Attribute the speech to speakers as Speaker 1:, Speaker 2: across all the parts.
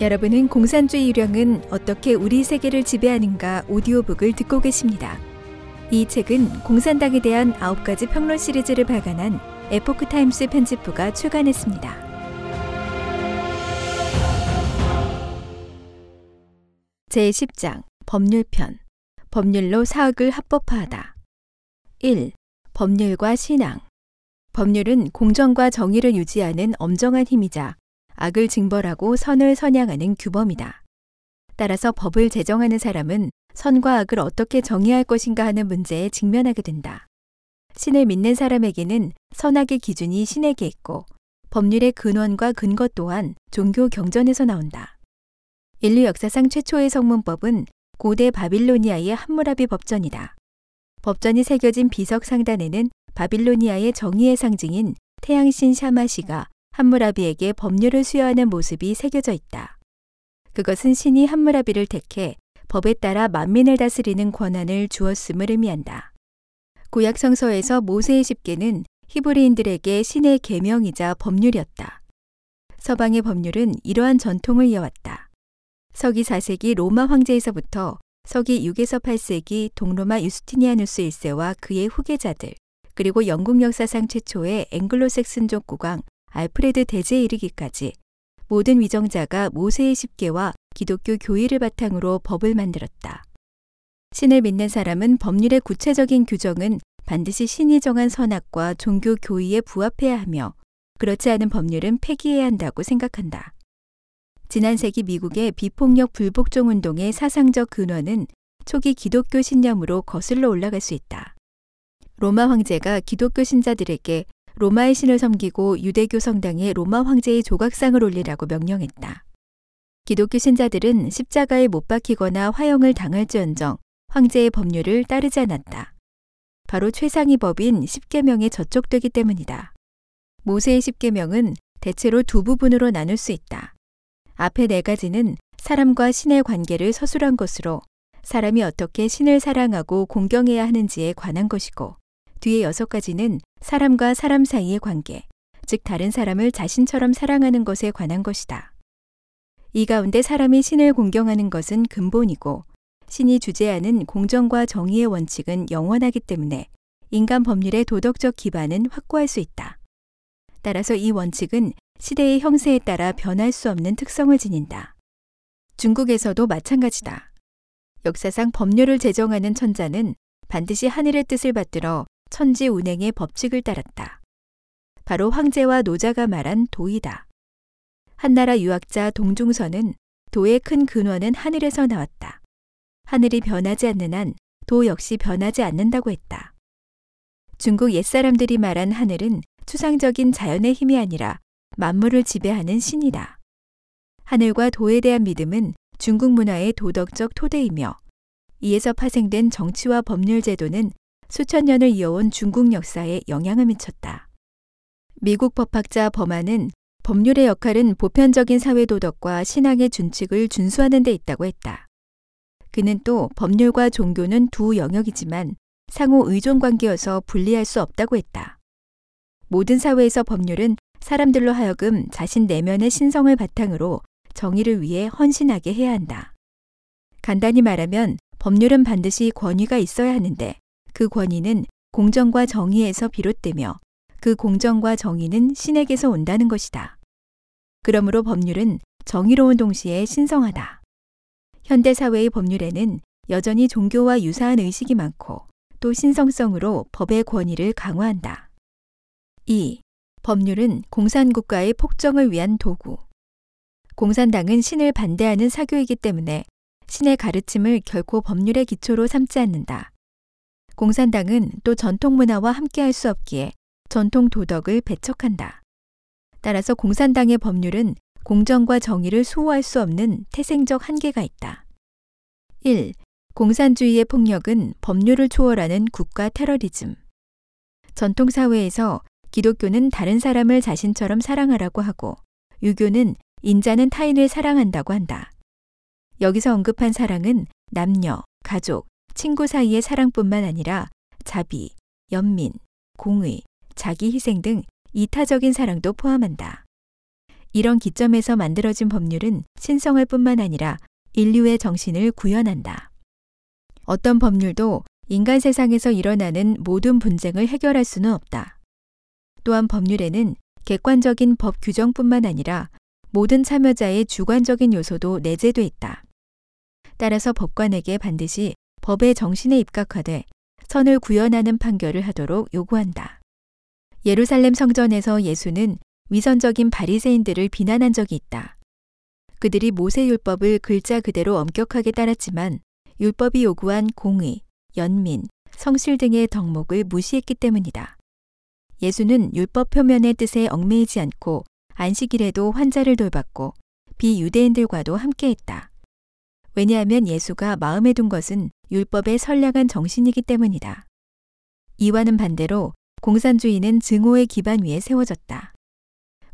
Speaker 1: 여러분은 공산주의 유령은 어떻게 우리 세계를 지배하는가 오디오북을 듣고 계십니다. 이 책은 공산당에 대한 9가지 평론 시리즈를 발간한 에포크 타임스 편집부가 출간했습니다. 제10장 법률편 법률로 사악을 합법화하다 1. 법률과 신앙 법률은 공정과 정의를 유지하는 엄정한 힘이자 악을 징벌하고 선을 선양하는 규범이다. 따라서 법을 제정하는 사람은 선과 악을 어떻게 정의할 것인가 하는 문제에 직면하게 된다. 신을 믿는 사람에게는 선악의 기준이 신에게 있고 법률의 근원과 근거 또한 종교 경전에서 나온다. 인류 역사상 최초의 성문법은 고대 바빌로니아의 함무라비 법전이다. 법전이 새겨진 비석 상단에는 바빌로니아의 정의의 상징인 태양신 샤마시가 함무라비에게 법률을 수여하는 모습이 새겨져 있다. 그것은 신이 함무라비를 택해 법에 따라 만민을 다스리는 권한을 주었음을 의미한다. 구약 성서에서 모세의 십계는 히브리인들에게 신의 계명이자 법률이었다. 서방의 법률은 이러한 전통을 이어왔다. 서기 4세기 로마 황제에서부터 서기 6에서 8세기 동로마 유스티니아누스 1세와 그의 후계자들, 그리고 영국 역사상 최초의 앵글로색슨족 국왕 알프레드 대제에 이르기까지 모든 위정자가 모세의 십계와 기독교 교의를 바탕으로 법을 만들었다. 신을 믿는 사람은 법률의 구체적인 규정은 반드시 신이 정한 선악과 종교 교의에 부합해야 하며 그렇지 않은 법률은 폐기해야 한다고 생각한다. 지난 세기 미국의 비폭력 불복종 운동의 사상적 근원은 초기 기독교 신념으로 거슬러 올라갈 수 있다. 로마 황제가 기독교 신자들에게 로마의 신을 섬기고 유대교 성당에 로마 황제의 조각상을 올리라고 명령했다. 기독교 신자들은 십자가에 못 박히거나 화형을 당할지언정 황제의 법률을 따르지 않았다. 바로 최상위 법인 십계명에 저촉되기 때문이다. 모세의 십계명은 대체로 두 부분으로 나눌 수 있다. 앞에 네 가지는 사람과 신의 관계를 서술한 것으로 사람이 어떻게 신을 사랑하고 공경해야 하는지에 관한 것이고 뒤에 여섯 가지는 사람과 사람 사이의 관계, 즉 다른 사람을 자신처럼 사랑하는 것에 관한 것이다. 이 가운데 사람이 신을 공경하는 것은 근본이고 신이 주재하는 공정과 정의의 원칙은 영원하기 때문에 인간 법률의 도덕적 기반은 확고할 수 있다. 따라서 이 원칙은 시대의 형세에 따라 변할 수 없는 특성을 지닌다. 중국에서도 마찬가지다. 역사상 법률을 제정하는 천자는 반드시 하늘의 뜻을 받들어 천지 운행의 법칙을 따랐다. 바로 황제와 노자가 말한 도이다. 한나라 유학자 동중선은 도의 큰 근원은 하늘에서 나왔다. 하늘이 변하지 않는 한 도 역시 변하지 않는다고 했다. 중국 옛사람들이 말한 하늘은 추상적인 자연의 힘이 아니라 만물을 지배하는 신이다. 하늘과 도에 대한 믿음은 중국 문화의 도덕적 토대이며 이에서 파생된 정치와 법률 제도는 수천 년을 이어온 중국 역사에 영향을 미쳤다. 미국 법학자 버마는 법률의 역할은 보편적인 사회 도덕과 신앙의 준칙을 준수하는 데 있다고 했다. 그는 또 법률과 종교는 두 영역이지만 상호 의존 관계여서 분리할 수 없다고 했다. 모든 사회에서 법률은 사람들로 하여금 자신 내면의 신성을 바탕으로 정의를 위해 헌신하게 해야 한다. 간단히 말하면 법률은 반드시 권위가 있어야 하는데 그 권위는 공정과 정의에서 비롯되며 그 공정과 정의는 신에게서 온다는 것이다. 그러므로 법률은 정의로운 동시에 신성하다. 현대 사회의 법률에는 여전히 종교와 유사한 의식이 많고 또 신성성으로 법의 권위를 강화한다. 2. 법률은 공산국가의 폭정을 위한 도구. 공산당은 신을 반대하는 사교이기 때문에 신의 가르침을 결코 법률의 기초로 삼지 않는다. 공산당은 또 전통 문화와 함께할 수 없기에 전통 도덕을 배척한다. 따라서 공산당의 법률은 공정과 정의를 수호할 수 없는 태생적 한계가 있다. 1. 공산주의의 폭력은 법률을 초월하는 국가 테러리즘. 전통 사회에서 기독교는 다른 사람을 자신처럼 사랑하라고 하고 유교는 인자는 타인을 사랑한다고 한다. 여기서 언급한 사랑은 남녀, 가족, 친구 사이의 사랑뿐만 아니라 자비, 연민, 공의, 자기 희생 등 이타적인 사랑도 포함한다. 이런 기점에서 만들어진 법률은 신성할 뿐만 아니라 인류의 정신을 구현한다. 어떤 법률도 인간 세상에서 일어나는 모든 분쟁을 해결할 수는 없다. 또한 법률에는 객관적인 법 규정뿐만 아니라 모든 참여자의 주관적인 요소도 내재돼 있다. 따라서 법관에게 반드시 법의 정신에 입각하되 선을 구현하는 판결을 하도록 요구한다. 예루살렘 성전에서 예수는 위선적인 바리새인들을 비난한 적이 있다. 그들이 모세 율법을 글자 그대로 엄격하게 따랐지만 율법이 요구한 공의, 연민, 성실 등의 덕목을 무시했기 때문이다. 예수는 율법 표면의 뜻에 얽매이지 않고 안식일에도 환자를 돌봤고 비유대인들과도 함께했다. 왜냐하면 예수가 마음에 둔 것은 율법의 선량한 정신이기 때문이다. 이와는 반대로 공산주의는 증오의 기반 위에 세워졌다.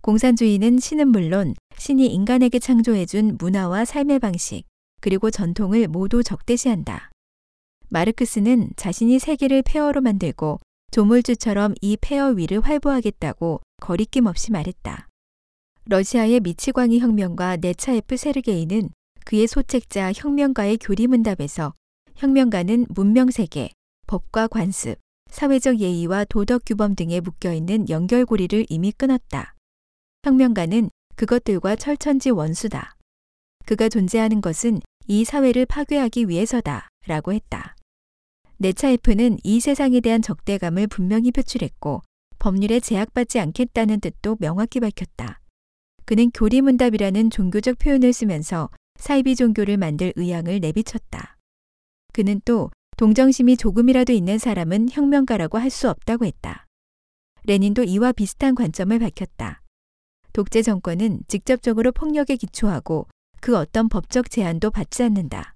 Speaker 1: 공산주의는 신은 물론 신이 인간에게 창조해준 문화와 삶의 방식, 그리고 전통을 모두 적대시한다. 마르크스는 자신이 세계를 폐허로 만들고 조물주처럼 이 폐허 위를 활보하겠다고 거리낌 없이 말했다. 러시아의 미치광이 혁명과 네차에프 세르게이는 그의 소책자 혁명가의 교리문답에서 혁명가는 문명 세계, 법과 관습, 사회적 예의와 도덕 규범 등에 묶여 있는 연결고리를 이미 끊었다. 혁명가는 그것들과 철천지 원수다. 그가 존재하는 것은 이 사회를 파괴하기 위해서다. 라고 했다. 네차이프는 이 세상에 대한 적대감을 분명히 표출했고 법률에 제약받지 않겠다는 뜻도 명확히 밝혔다. 그는 교리문답이라는 종교적 표현을 쓰면서 사이비 종교를 만들 의향을 내비쳤다. 그는 또 동정심이 조금이라도 있는 사람은 혁명가라고 할 수 없다고 했다. 레닌도 이와 비슷한 관점을 밝혔다. 독재 정권은 직접적으로 폭력에 기초하고 그 어떤 법적 제한도 받지 않는다.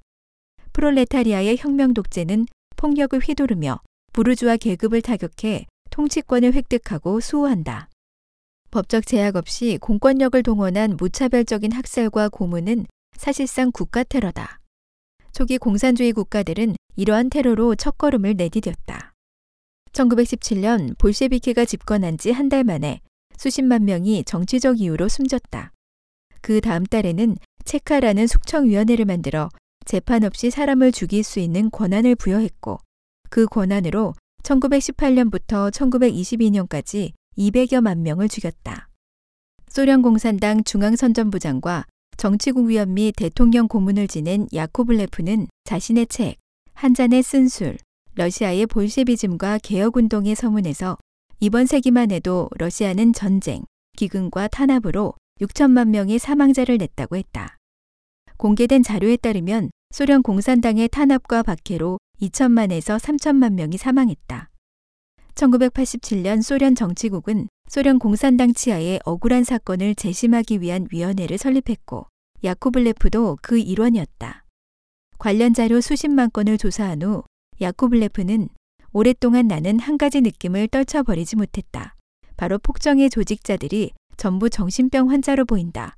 Speaker 1: 프롤레타리아의 혁명 독재는 폭력을 휘두르며 부르주아 계급을 타격해 통치권을 획득하고 수호한다. 법적 제약 없이 공권력을 동원한 무차별적인 학살과 고문은 사실상 국가 테러다. 초기 공산주의 국가들은 이러한 테러로 첫걸음을 내디뎠다. 1917년 볼셰비키가 집권한 지 한 달 만에 수십만 명이 정치적 이유로 숨졌다. 그 다음 달에는 체카라는 숙청위원회를 만들어 재판 없이 사람을 죽일 수 있는 권한을 부여했고 그 권한으로 1918년부터 1922년까지 200여만 명을 죽였다. 소련 공산당 중앙선전부장과 정치국 위원 및 대통령 고문을 지낸 야코블레프는 자신의 책 한 잔의 쓴 술, 러시아의 볼셰비즘과 개혁운동의 서문에서 이번 세기만 해도 러시아는 전쟁, 기근과 탄압으로 6천만 명의 사망자를 냈다고 했다. 공개된 자료에 따르면 소련 공산당의 탄압과 박해로 2천만에서 3천만 명이 사망했다. 1987년 소련 정치국은 소련 공산당 치하의 억울한 사건을 재심하기 위한 위원회를 설립했고 야코블레프도 그 일원이었다. 관련 자료 수십만 건을 조사한 후 야코블레프는 오랫동안 나는 한 가지 느낌을 떨쳐버리지 못했다. 바로 폭정의 조직자들이 전부 정신병 환자로 보인다.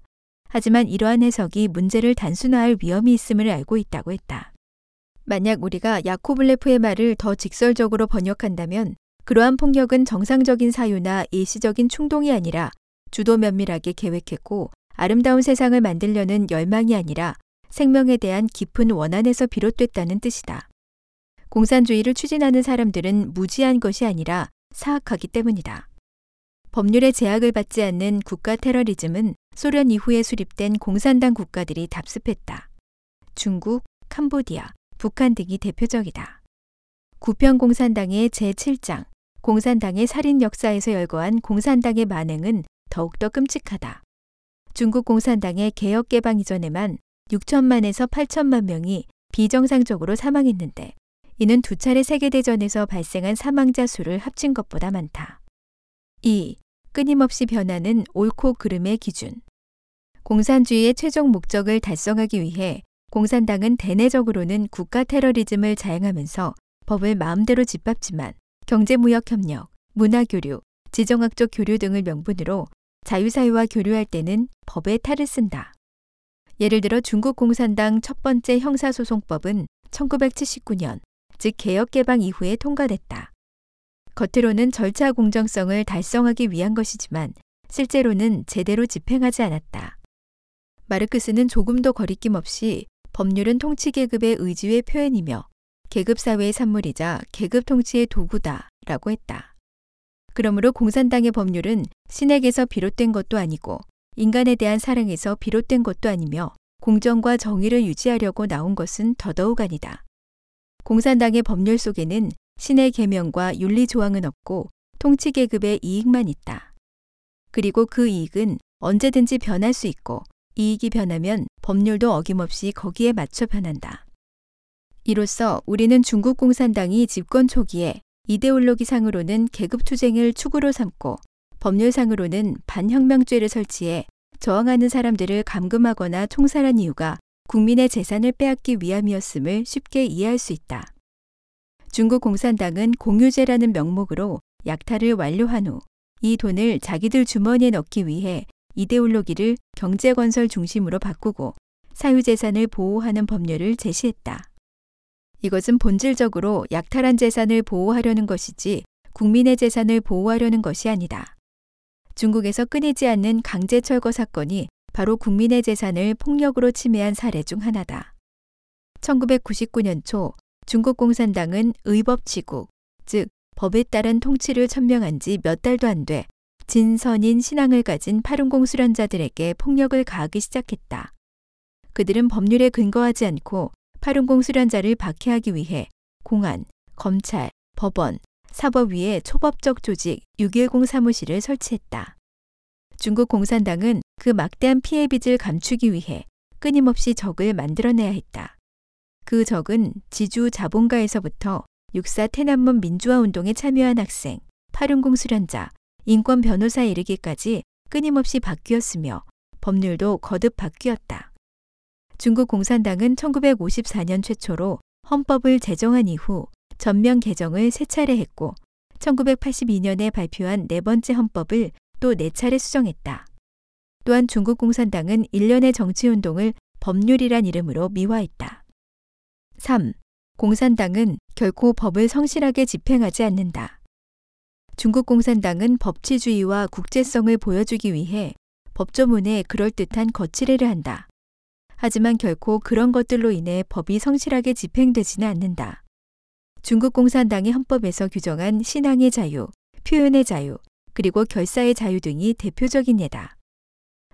Speaker 1: 하지만 이러한 해석이 문제를 단순화할 위험이 있음을 알고 있다고 했다. 만약 우리가 야코블레프의 말을 더 직설적으로 번역한다면 그러한 폭력은 정상적인 사유나 일시적인 충동이 아니라 주도 면밀하게 계획했고 아름다운 세상을 만들려는 열망이 아니라 생명에 대한 깊은 원한에서 비롯됐다는 뜻이다. 공산주의를 추진하는 사람들은 무지한 것이 아니라 사악하기 때문이다. 법률의 제약을 받지 않는 국가 테러리즘은 소련 이후에 수립된 공산당 국가들이 답습했다. 중국, 캄보디아, 북한 등이 대표적이다. 구평 공산당의 제7장, 공산당의 살인 역사에서 열거한 공산당의 만행은 더욱더 끔찍하다. 중국 공산당의 개혁 개방 이전에만 6천만에서 8천만 명이 비정상적으로 사망했는데 이는 두 차례 세계대전에서 발생한 사망자 수를 합친 것보다 많다. 2. 끊임없이 변하는 옳고 그름의 기준. 공산주의의 최종 목적을 달성하기 위해 공산당은 대내적으로는 국가 테러리즘을 자행하면서 법을 마음대로 짓밟지만 경제무역 협력, 문화교류, 지정학적 교류 등을 명분으로 자유사회와 교류할 때는 법의 탈을 쓴다. 예를 들어 중국 공산당 첫 번째 형사소송법은 1979년, 즉 개혁개방 이후에 통과됐다. 겉으로는 절차 공정성을 달성하기 위한 것이지만 실제로는 제대로 집행하지 않았다. 마르크스는 조금도 거리낌 없이 법률은 통치 계급의 의지의 표현이며 계급 사회의 산물이자 계급 통치의 도구다 라고 했다. 그러므로 공산당의 법률은 신에게서 비롯된 것도 아니고 인간에 대한 사랑에서 비롯된 것도 아니며 공정과 정의를 유지하려고 나온 것은 더더욱 아니다. 공산당의 법률 속에는 신의 계명과 윤리 조항은 없고 통치 계급의 이익만 있다. 그리고 그 이익은 언제든지 변할 수 있고 이익이 변하면 법률도 어김없이 거기에 맞춰 변한다. 이로써 우리는 중국 공산당이 집권 초기에 이데올로기상으로는 계급투쟁을 축으로 삼고 법률상으로는 반혁명죄를 설치해 저항하는 사람들을 감금하거나 총살한 이유가 국민의 재산을 빼앗기 위함이었음을 쉽게 이해할 수 있다. 중국 공산당은 공유제라는 명목으로 약탈을 완료한 후 이 돈을 자기들 주머니에 넣기 위해 이데올로기를 경제건설 중심으로 바꾸고 사유재산을 보호하는 법률을 제시했다. 이것은 본질적으로 약탈한 재산을 보호하려는 것이지 국민의 재산을 보호하려는 것이 아니다. 중국에서 끊이지 않는 강제 철거 사건이 바로 국민의 재산을 폭력으로 침해한 사례 중 하나다. 1999년 초 중국 공산당은 의법치국, 즉 법에 따른 통치를 천명한 지 몇 달도 안 돼 진선인 신앙을 가진 파룬공 수련자들에게 폭력을 가하기 시작했다. 그들은 법률에 근거하지 않고 파룬공 수련자를 박해하기 위해 공안, 검찰, 법원, 사법위에 초법적 조직 610 사무실을 설치했다. 중국 공산당은 그 막대한 피해 빚을 감추기 위해 끊임없이 적을 만들어내야 했다. 그 적은 지주 자본가에서부터 육사 태남문 민주화 운동에 참여한 학생, 파룬공 수련자, 인권 변호사에 이르기까지 끊임없이 바뀌었으며 법률도 거듭 바뀌었다. 중국 공산당은 1954년 최초로 헌법을 제정한 이후 전면 개정을 세 차례 했고 1982년에 발표한 네 번째 헌법을 또 네 차례 수정했다. 또한 중국 공산당은 일련의 정치 운동을 법률이란 이름으로 미화했다. 3. 공산당은 결코 법을 성실하게 집행하지 않는다. 중국 공산당은 법치주의와 국제성을 보여주기 위해 법조문에 그럴듯한 거칠애를 한다. 하지만 결코 그런 것들로 인해 법이 성실하게 집행되지는 않는다. 중국 공산당의 헌법에서 규정한 신앙의 자유, 표현의 자유, 그리고 결사의 자유 등이 대표적인 예다.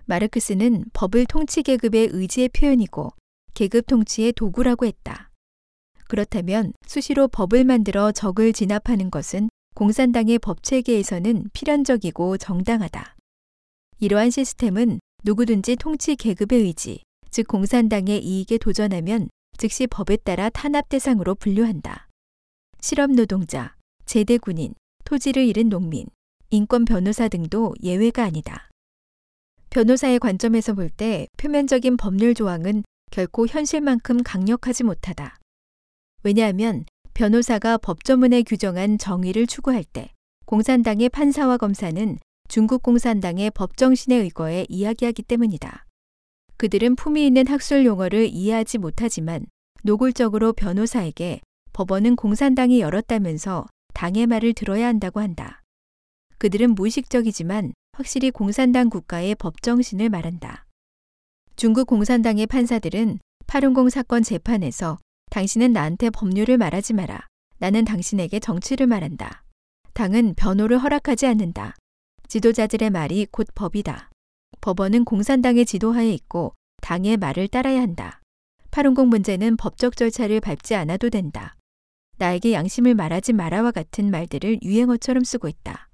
Speaker 1: 마르크스는 법을 통치 계급의 의지의 표현이고 계급 통치의 도구라고 했다. 그렇다면 수시로 법을 만들어 적을 진압하는 것은 공산당의 법 체계에서는 필연적이고 정당하다. 이러한 시스템은 누구든지 통치 계급의 의지, 즉 공산당의 이익에 도전하면 즉시 법에 따라 탄압 대상으로 분류한다. 실업 노동자, 제대 군인, 토지를 잃은 농민, 인권 변호사 등도 예외가 아니다. 변호사의 관점에서 볼 때 표면적인 법률 조항은 결코 현실만큼 강력하지 못하다. 왜냐하면 변호사가 법조문에 규정한 정의를 추구할 때 공산당의 판사와 검사는 중국 공산당의 법정신에 의거해 이야기하기 때문이다. 그들은 품위 있는 학술 용어를 이해하지 못하지만 노골적으로 변호사에게 법원은 공산당이 열었다면서 당의 말을 들어야 한다고 한다. 그들은 무의식적이지만 확실히 공산당 국가의 법정신을 말한다. 중국 공산당의 판사들은 파룬공 사건 재판에서 당신은 나한테 법률을 말하지 마라. 나는 당신에게 정치를 말한다. 당은 변호를 허락하지 않는다. 지도자들의 말이 곧 법이다. 법원은 공산당의 지도하에 있고 당의 말을 따라야 한다. 파룬공 문제는 법적 절차를 밟지 않아도 된다. 나에게 양심을 말하지 마라와 같은 말들을 유행어처럼 쓰고 있다.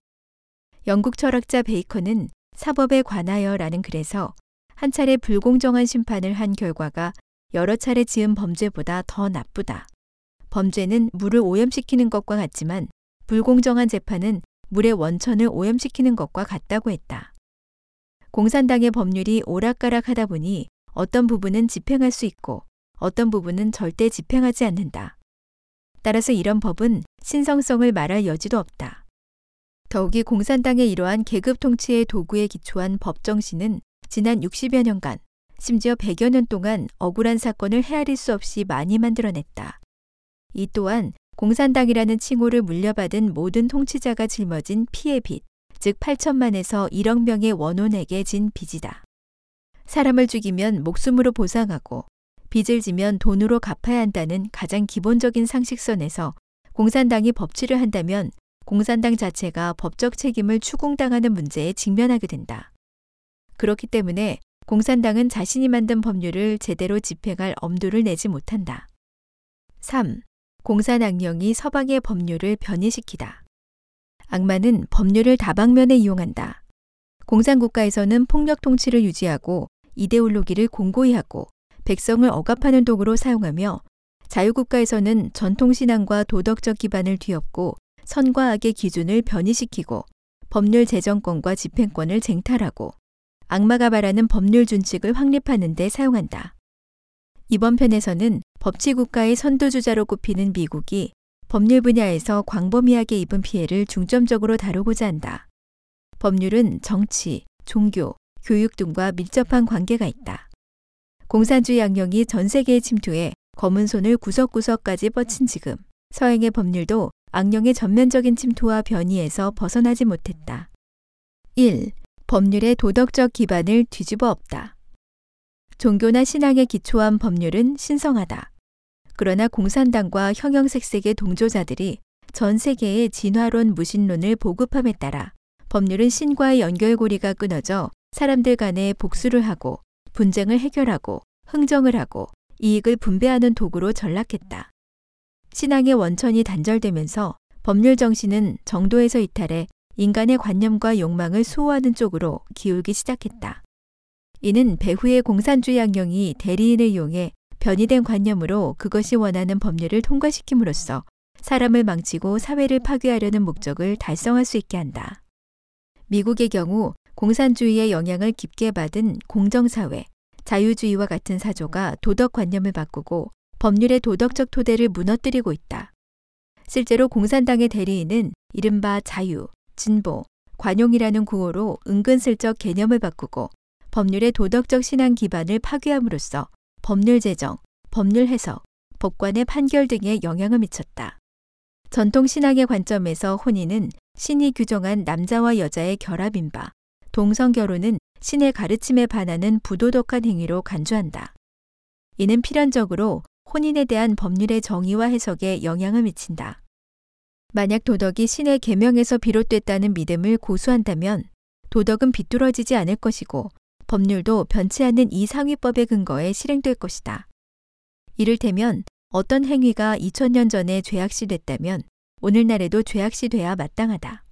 Speaker 1: 영국 철학자 베이컨은 사법에 관하여라는 글에서 한 차례 불공정한 심판을 한 결과가 여러 차례 지은 범죄보다 더 나쁘다. 범죄는 물을 오염시키는 것과 같지만 불공정한 재판은 물의 원천을 오염시키는 것과 같다고 했다. 공산당의 법률이 오락가락하다 보니 어떤 부분은 집행할 수 있고 어떤 부분은 절대 집행하지 않는다. 따라서 이런 법은 신성성을 말할 여지도 없다. 더욱이 공산당의 이러한 계급 통치의 도구에 기초한 법 정신은 지난 60여 년간, 심지어 100여 년 동안 억울한 사건을 헤아릴 수 없이 많이 만들어냈다. 이 또한 공산당이라는 칭호를 물려받은 모든 통치자가 짊어진 피해 빚, 즉 8천만에서 1억 명의 원혼에게 진 빚이다. 사람을 죽이면 목숨으로 보상하고 빚을 지면 돈으로 갚아야 한다는 가장 기본적인 상식선에서 공산당이 법치를 한다면 공산당 자체가 법적 책임을 추궁당하는 문제에 직면하게 된다. 그렇기 때문에 공산당은 자신이 만든 법률을 제대로 집행할 엄두를 내지 못한다. 3. 공산 악령이 서방의 법률을 변이시키다. 악마는 법률을 다방면에 이용한다. 공산국가에서는 폭력 통치를 유지하고 이데올로기를 공고히 하고 백성을 억압하는 도구로 사용하며 자유국가에서는 전통신앙과 도덕적 기반을 뒤엎고 선과 악의 기준을 변이시키고 법률 제정권과 집행권을 쟁탈하고 악마가 말하는 법률 준칙을 확립하는 데 사용한다. 이번 편에서는 법치국가의 선두주자로 꼽히는 미국이 법률 분야에서 광범위하게 입은 피해를 중점적으로 다루고자 한다. 법률은 정치, 종교, 교육 등과 밀접한 관계가 있다. 공산주의 악령이 전 세계에 침투해 검은 손을 구석구석까지 뻗친 지금 서양의 법률도 악령의 전면적인 침투와 변이에서 벗어나지 못했다. 1. 법률의 도덕적 기반을 뒤집어 엎다. 종교나 신앙에 기초한 법률은 신성하다. 그러나 공산당과 형형색색의 동조자들이 전 세계의 진화론 무신론을 보급함에 따라 법률은 신과의 연결고리가 끊어져 사람들 간에 복수를 하고 분쟁을 해결하고 흥정을 하고 이익을 분배하는 도구로 전락했다. 신앙의 원천이 단절되면서 법률 정신은 정도에서 이탈해 인간의 관념과 욕망을 수호하는 쪽으로 기울기 시작했다. 이는 배후의 공산주의 악령이 대리인을 이용해 변이된 관념으로 그것이 원하는 법률을 통과시킴으로써 사람을 망치고 사회를 파괴하려는 목적을 달성할 수 있게 한다. 미국의 경우 공산주의의 영향을 깊게 받은 공정사회, 자유주의와 같은 사조가 도덕관념을 바꾸고 법률의 도덕적 토대를 무너뜨리고 있다. 실제로 공산당의 대리인은 이른바 자유, 진보, 관용이라는 구호로 은근슬쩍 개념을 바꾸고 법률의 도덕적 신앙 기반을 파괴함으로써 법률 제정, 법률 해석, 법관의 판결 등에 영향을 미쳤다. 전통 신앙의 관점에서 혼인은 신이 규정한 남자와 여자의 결합인 바, 동성 결혼은 신의 가르침에 반하는 부도덕한 행위로 간주한다. 이는 필연적으로 혼인에 대한 법률의 정의와 해석에 영향을 미친다. 만약 도덕이 신의 계명에서 비롯됐다는 믿음을 고수한다면 도덕은 비뚤어지지 않을 것이고 법률도 변치 않는 이 상위법의 근거에 실행될 것이다. 이를테면 어떤 행위가 2000년 전에 죄악시 됐다면 오늘날에도 죄악시 돼야 마땅하다.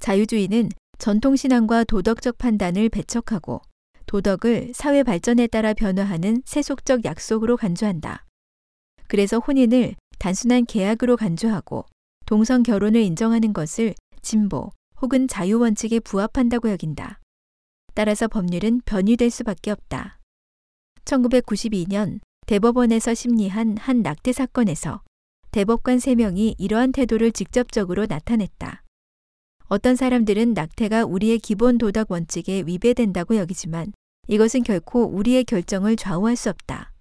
Speaker 1: 자유주의는 전통신앙과 도덕적 판단을 배척하고 도덕을 사회 발전에 따라 변화하는 세속적 약속으로 간주한다. 그래서 혼인을 단순한 계약으로 간주하고 동성 결혼을 인정하는 것을 진보 혹은 자유 원칙에 부합한다고 여긴다. 따라서 법률은 변이될 수밖에 없다. 1992년 대법원에서 심리한 한 낙태 사건에서 대법관 3명이 이러한 태도를 직접적으로 나타냈다. 어떤 사람들은 낙태가 우리의 기본 도덕 원칙에 위배된다고 여기지만 이것은 결코 우리의 결정을 좌우할 수 없다.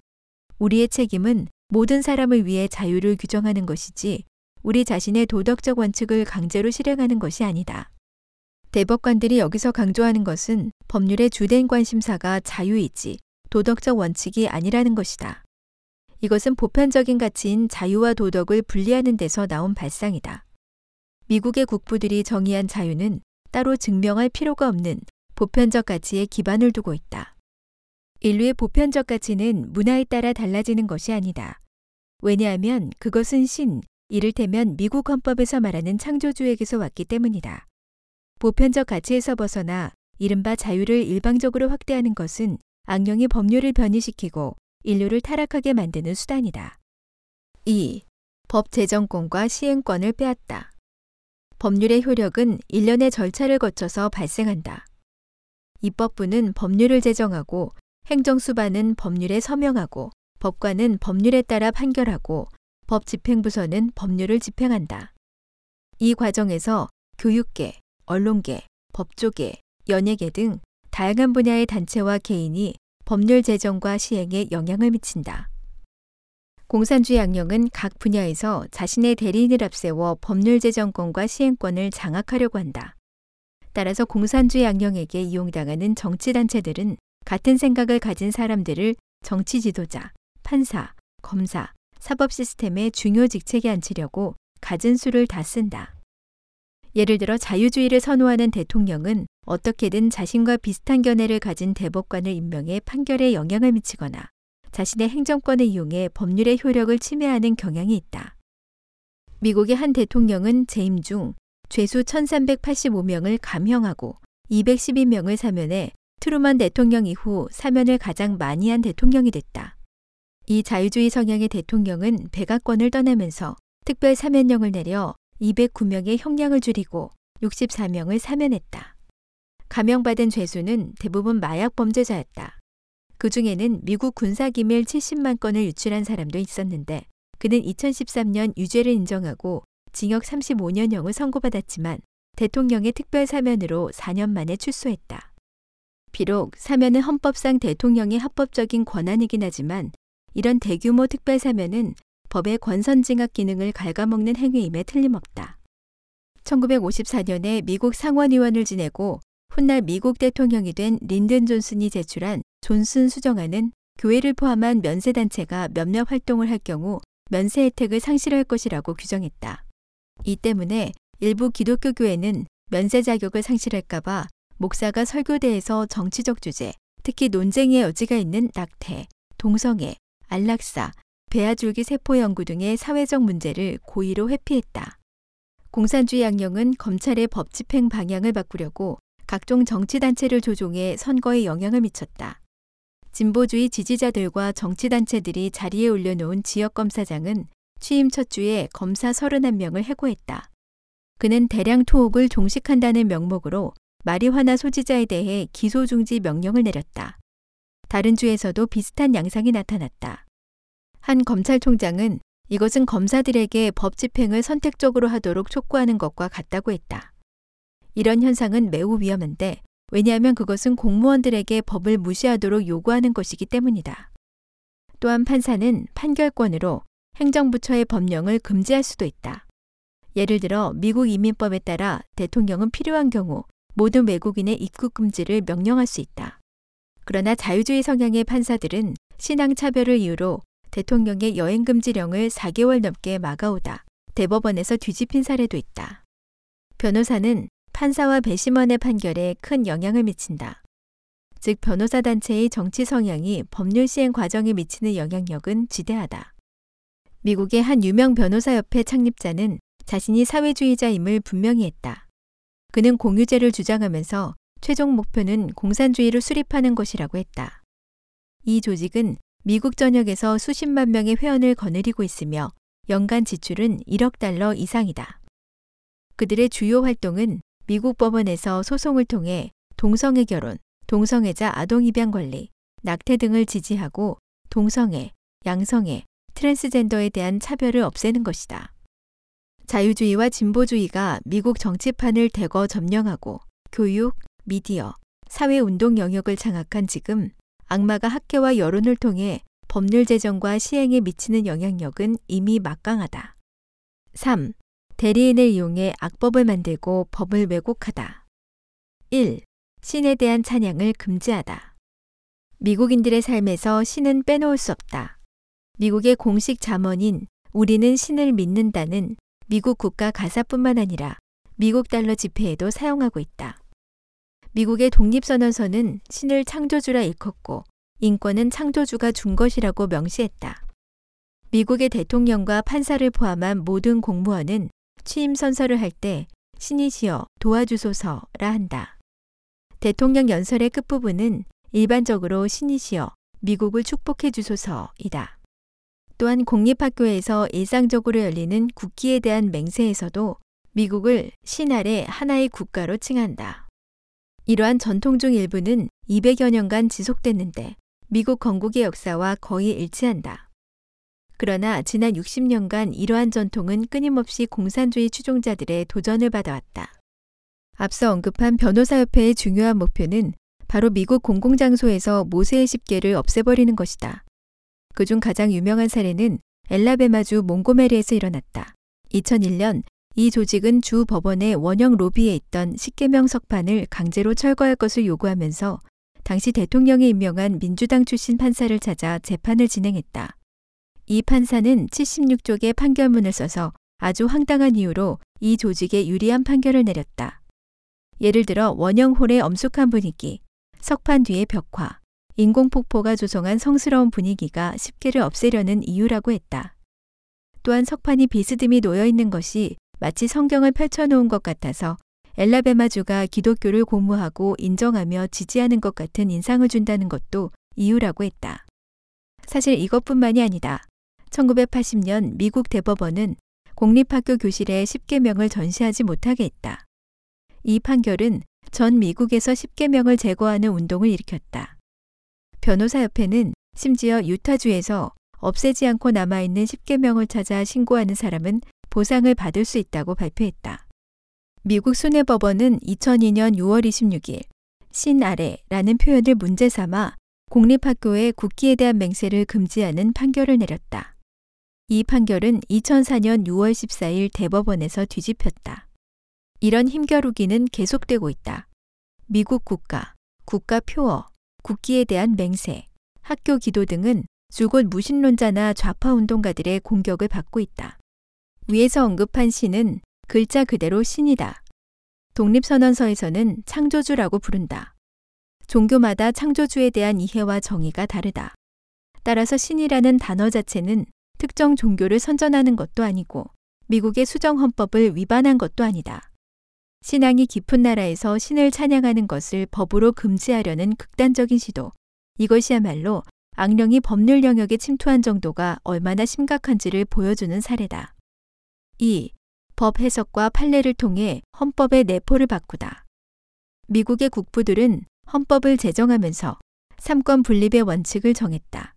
Speaker 1: 우리의 책임은 모든 사람을 위해 자유를 규정하는 것이지 우리 자신의 도덕적 원칙을 강제로 실행하는 것이 아니다. 대법관들이 여기서 강조하는 것은 법률의 주된 관심사가 자유이지 도덕적 원칙이 아니라는 것이다. 이것은 보편적인 가치인 자유와 도덕을 분리하는 데서 나온 발상이다. 미국의 국부들이 정의한 자유는 따로 증명할 필요가 없는 보편적 가치에 기반을 두고 있다. 인류의 보편적 가치는 문화에 따라 달라지는 것이 아니다. 왜냐하면 그것은 신, 이를테면 미국 헌법에서 말하는 창조주에게서 왔기 때문이다. 보편적 가치에서 벗어나 이른바 자유를 일방적으로 확대하는 것은 악령이 법률을 변이시키고 인류를 타락하게 만드는 수단이다. 2. 법 제정권과 시행권을 빼앗다. 법률의 효력은 일련의 절차를 거쳐서 발생한다. 입법부는 법률을 제정하고 행정수반은 법률에 서명하고 법관은 법률에 따라 판결하고 법 집행부서는 법률을 집행한다. 이 과정에서 교육계, 언론계, 법조계, 연예계 등 다양한 분야의 단체와 개인이 법률 제정과 시행에 영향을 미친다. 공산주의 악령은 각 분야에서 자신의 대리인을 앞세워 법률 제정권과 시행권을 장악하려고 한다. 따라서 공산주의 악령에게 이용당하는 정치단체들은 같은 생각을 가진 사람들을 정치 지도자, 판사, 검사, 사법 시스템의 중요 직책에 앉히려고 갖은 수를 다 쓴다. 예를 들어 자유주의를 선호하는 대통령은 어떻게든 자신과 비슷한 견해를 가진 대법관을 임명해 판결에 영향을 미치거나 자신의 행정권을 이용해 법률의 효력을 침해하는 경향이 있다. 미국의 한 대통령은 재임 중 죄수 1385명을 감형하고 212명을 사면해 트루먼 대통령 이후 사면을 가장 많이 한 대통령이 됐다. 이 자유주의 성향의 대통령은 백악관을 떠나면서 특별 사면령을 내려 209명의 형량을 줄이고 64명을 사면했다. 감형받은 죄수는 대부분 마약 범죄자였다. 그 중에는 미국 군사기밀 70만 건을 유출한 사람도 있었는데 그는 2013년 유죄를 인정하고 징역 35년형을 선고받았지만 대통령의 특별 사면으로 4년 만에 출소했다. 비록 사면은 헌법상 대통령의 합법적인 권한이긴 하지만 이런 대규모 특별 사면은 법의 권선징악 기능을 갉아먹는 행위임에 틀림없다. 1954년에 미국 상원의원을 지내고 훗날 미국 대통령이 된 린든 존슨이 제출한 존슨 수정안은 교회를 포함한 면세단체가 몇몇 활동을 할 경우 면세 혜택을 상실할 것이라고 규정했다. 이 때문에 일부 기독교 교회는 면세 자격을 상실할까봐 목사가 설교대에서 정치적 주제, 특히 논쟁의 여지가 있는 낙태, 동성애, 안락사, 배아줄기 세포 연구 등의 사회적 문제를 고의로 회피했다. 공산주의 양령은 검찰의 법 집행 방향을 바꾸려고 각종 정치단체를 조종해 선거에 영향을 미쳤다. 진보주의 지지자들과 정치단체들이 자리에 올려놓은 지역검사장은 취임 첫 주에 검사 31명을 해고했다. 그는 대량 투옥을 종식한다는 명목으로 마리화나 소지자에 대해 기소 중지 명령을 내렸다. 다른 주에서도 비슷한 양상이 나타났다. 한 검찰총장은 이것은 검사들에게 법 집행을 선택적으로 하도록 촉구하는 것과 같다고 했다. 이런 현상은 매우 위험한데 왜냐하면 그것은 공무원들에게 법을 무시하도록 요구하는 것이기 때문이다. 또한 판사는 판결권으로 행정부처의 법령을 금지할 수도 있다. 예를 들어 미국 이민법에 따라 대통령은 필요한 경우 모든 외국인의 입국 금지를 명령할 수 있다. 그러나 자유주의 성향의 판사들은 신앙 차별을 이유로 대통령의 여행 금지령을 4개월 넘게 막아오다 대법원에서 뒤집힌 사례도 있다. 변호사는 판사와 배심원의 판결에 큰 영향을 미친다. 즉 변호사 단체의 정치 성향이 법률 시행 과정에 미치는 영향력은 지대하다. 미국의 한 유명 변호사협회 창립자는 자신이 사회주의자임을 분명히 했다. 그는 공유제를 주장하면서 최종 목표는 공산주의를 수립하는 것이라고 했다. 이 조직은 미국 전역에서 수십만 명의 회원을 거느리고 있으며 연간 지출은 1억 달러 이상이다. 그들의 주요 활동은 미국 법원에서 소송을 통해 동성애 결혼, 동성애자 아동 입양 관리, 낙태 등을 지지하고 동성애, 양성애, 트랜스젠더에 대한 차별을 없애는 것이다. 자유주의와 진보주의가 미국 정치판을 대거 점령하고 교육, 미디어, 사회운동 영역을 장악한 지금 악마가 학계와 여론을 통해 법률 제정과 시행에 미치는 영향력은 이미 막강하다. 3. 대리인을 이용해 악법을 만들고 법을 왜곡하다. 1. 신에 대한 찬양을 금지하다. 미국인들의 삶에서 신은 빼놓을 수 없다. 미국의 공식 잠언인 우리는 신을 믿는다는 미국 국가 가사뿐만 아니라 미국 달러 지폐에도 사용하고 있다. 미국의 독립선언서는 신을 창조주라 일컫고 인권은 창조주가 준 것이라고 명시했다. 미국의 대통령과 판사를 포함한 모든 공무원은 취임 선서를 할 때 신이시여 도와주소서라 한다. 대통령 연설의 끝부분은 일반적으로 신이시여 미국을 축복해 주소서이다. 또한 공립학교에서 일상적으로 열리는 국기에 대한 맹세에서도 미국을 신 아래 하나의 국가로 칭한다. 이러한 전통 중 일부는 200여 년간 지속됐는데 미국 건국의 역사와 거의 일치한다. 그러나 지난 60년간 이러한 전통은 끊임없이 공산주의 추종자들의 도전을 받아왔다. 앞서 언급한 변호사협회의 중요한 목표는 바로 미국 공공장소에서 모세의 십계를 없애버리는 것이다. 그중 가장 유명한 사례는 엘라베마주 몽고메리에서 일어났다. 2001년 이 조직은 주 법원의 원형 로비에 있던 십계명 석판을 강제로 철거할 것을 요구하면서 당시 대통령이 임명한 민주당 출신 판사를 찾아 재판을 진행했다. 이 판사는 76쪽의 판결문을 써서 아주 황당한 이유로 이 조직에 유리한 판결을 내렸다. 예를 들어 원형홀의 엄숙한 분위기, 석판 뒤의 벽화, 인공폭포가 조성한 성스러운 분위기가 십계를 없애려는 이유라고 했다. 또한 석판이 비스듬히 놓여 있는 것이 마치 성경을 펼쳐놓은 것 같아서 엘라베마주가 기독교를 고무하고 인정하며 지지하는 것 같은 인상을 준다는 것도 이유라고 했다. 사실 이것뿐만이 아니다. 1980년 미국 대법원은 공립학교 교실에 10개명을 전시하지 못하게 했다. 이 판결은 전 미국에서 10개명을 제거하는 운동을 일으켰다. 변호사협회는 심지어 유타주에서 없애지 않고 남아있는 10개명을 찾아 신고하는 사람은 보상을 받을 수 있다고 발표했다. 미국 순회법원은 2002년 6월 26일 신 아래라는 표현을 문제 삼아 공립학교의 국기에 대한 맹세를 금지하는 판결을 내렸다. 이 판결은 2004년 6월 14일 대법원에서 뒤집혔다. 이런 힘겨루기는 계속되고 있다. 미국 국가, 국가 표어, 국기에 대한 맹세, 학교 기도 등은 주곧 무신론자나 좌파 운동가들의 공격을 받고 있다. 위에서 언급한 신은 글자 그대로 신이다. 독립선언서에서는 창조주라고 부른다. 종교마다 창조주에 대한 이해와 정의가 다르다. 따라서 신이라는 단어 자체는 특정 종교를 선전하는 것도 아니고 미국의 수정헌법을 위반한 것도 아니다. 신앙이 깊은 나라에서 신을 찬양하는 것을 법으로 금지하려는 극단적인 시도. 이것이야말로 악령이 법률 영역에 침투한 정도가 얼마나 심각한지를 보여주는 사례다. 2. 법 해석과 판례를 통해 헌법의 내포를 바꾸다. 미국의 국부들은 헌법을 제정하면서 삼권 분립의 원칙을 정했다.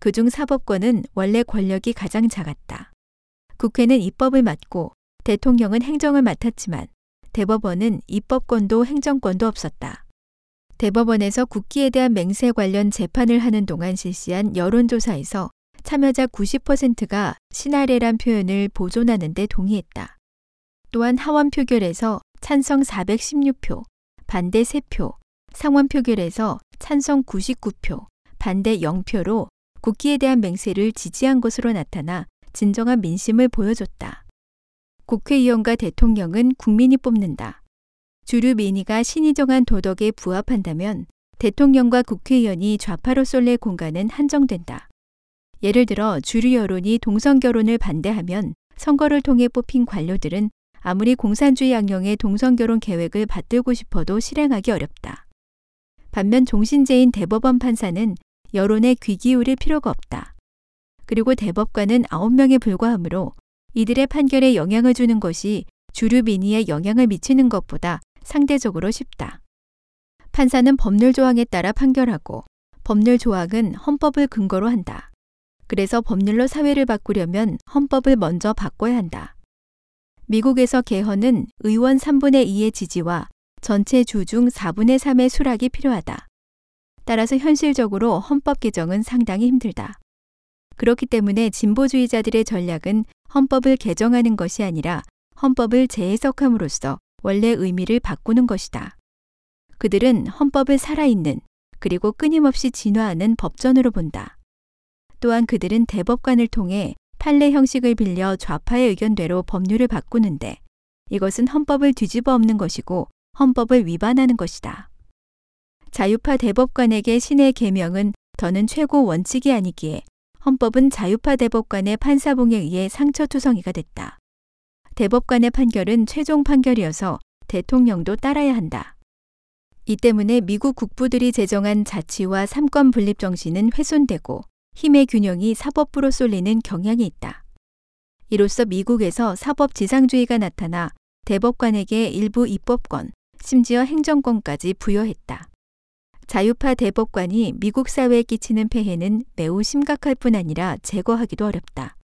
Speaker 1: 그중 사법권은 원래 권력이 가장 작았다. 국회는 입법을 맡고 대통령은 행정을 맡았지만 대법원은 입법권도 행정권도 없었다. 대법원에서 국기에 대한 맹세 관련 재판을 하는 동안 실시한 여론조사에서 참여자 90%가 신하래란 표현을 보존하는 데 동의했다. 또한 하원 표결에서 찬성 416표, 반대 3표, 상원 표결에서 찬성 99표, 반대 0표로 국기에 대한 맹세를 지지한 것으로 나타나 진정한 민심을 보여줬다. 국회의원과 대통령은 국민이 뽑는다. 주류 민의가 신이 정한 도덕에 부합한다면 대통령과 국회의원이 좌파로 쏠릴 공간은 한정된다. 예를 들어 주류 여론이 동성 결혼을 반대하면 선거를 통해 뽑힌 관료들은 아무리 공산주의 양령의 동성 결혼 계획을 받들고 싶어도 실행하기 어렵다. 반면 종신제인 대법원 판사는 여론에 귀 기울일 필요가 없다. 그리고 대법관은 9명에 불과하므로 이들의 판결에 영향을 주는 것이 주류 민의에 영향을 미치는 것보다 상대적으로 쉽다. 판사는 법률 조항에 따라 판결하고 법률 조항은 헌법을 근거로 한다. 그래서 법률로 사회를 바꾸려면 헌법을 먼저 바꿔야 한다. 미국에서 개헌은 의원 3분의 2의 지지와 전체 주 중 4분의 3의 수락이 필요하다. 따라서 현실적으로 헌법 개정은 상당히 힘들다. 그렇기 때문에 진보주의자들의 전략은 헌법을 개정하는 것이 아니라 헌법을 재해석함으로써 원래 의미를 바꾸는 것이다. 그들은 헌법을 살아있는 그리고 끊임없이 진화하는 법전으로 본다. 또한 그들은 대법관을 통해 판례 형식을 빌려 좌파의 의견대로 법률을 바꾸는데 이것은 헌법을 뒤집어 엎는 것이고 헌법을 위반하는 것이다. 자유파 대법관에게 신의 계명은 더는 최고 원칙이 아니기에 헌법은 자유파 대법관의 판사봉에 의해 상처투성이가 됐다. 대법관의 판결은 최종 판결이어서 대통령도 따라야 한다. 이 때문에 미국 국부들이 제정한 자치와 삼권 분립 정신은 훼손되고 힘의 균형이 사법부로 쏠리는 경향이 있다. 이로써 미국에서 사법 지상주의가 나타나 대법관에게 일부 입법권, 심지어 행정권까지 부여했다. 자유파 대법관이 미국 사회에 끼치는 폐해는 매우 심각할 뿐 아니라 제거하기도 어렵다.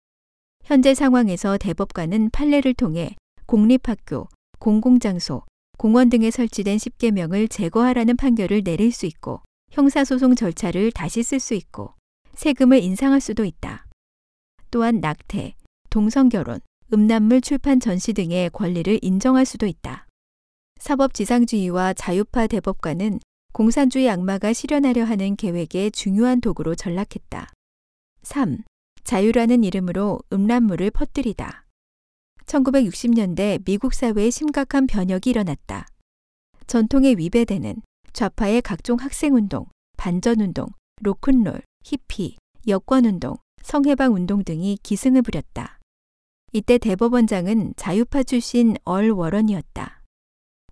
Speaker 1: 현재 상황에서 대법관은 판례를 통해 공립학교, 공공장소, 공원 등에 설치된 10개명을 제거하라는 판결을 내릴 수 있고 형사소송 절차를 다시 쓸 수 있고 세금을 인상할 수도 있다. 또한 낙태, 동성결혼, 음란물 출판 전시 등의 권리를 인정할 수도 있다. 사법지상주의와 자유파 대법관은 공산주의 악마가 실현하려 하는 계획의 중요한 도구로 전락했다. 3. 자유라는 이름으로 음란물을 퍼뜨리다. 1960년대 미국 사회에 심각한 변혁이 일어났다. 전통에 위배되는 좌파의 각종 학생운동, 반전운동, 로큰롤, 히피, 여권운동, 성해방운동 등이 기승을 부렸다. 이때 대법원장은 자유파 출신 얼 워런이었다.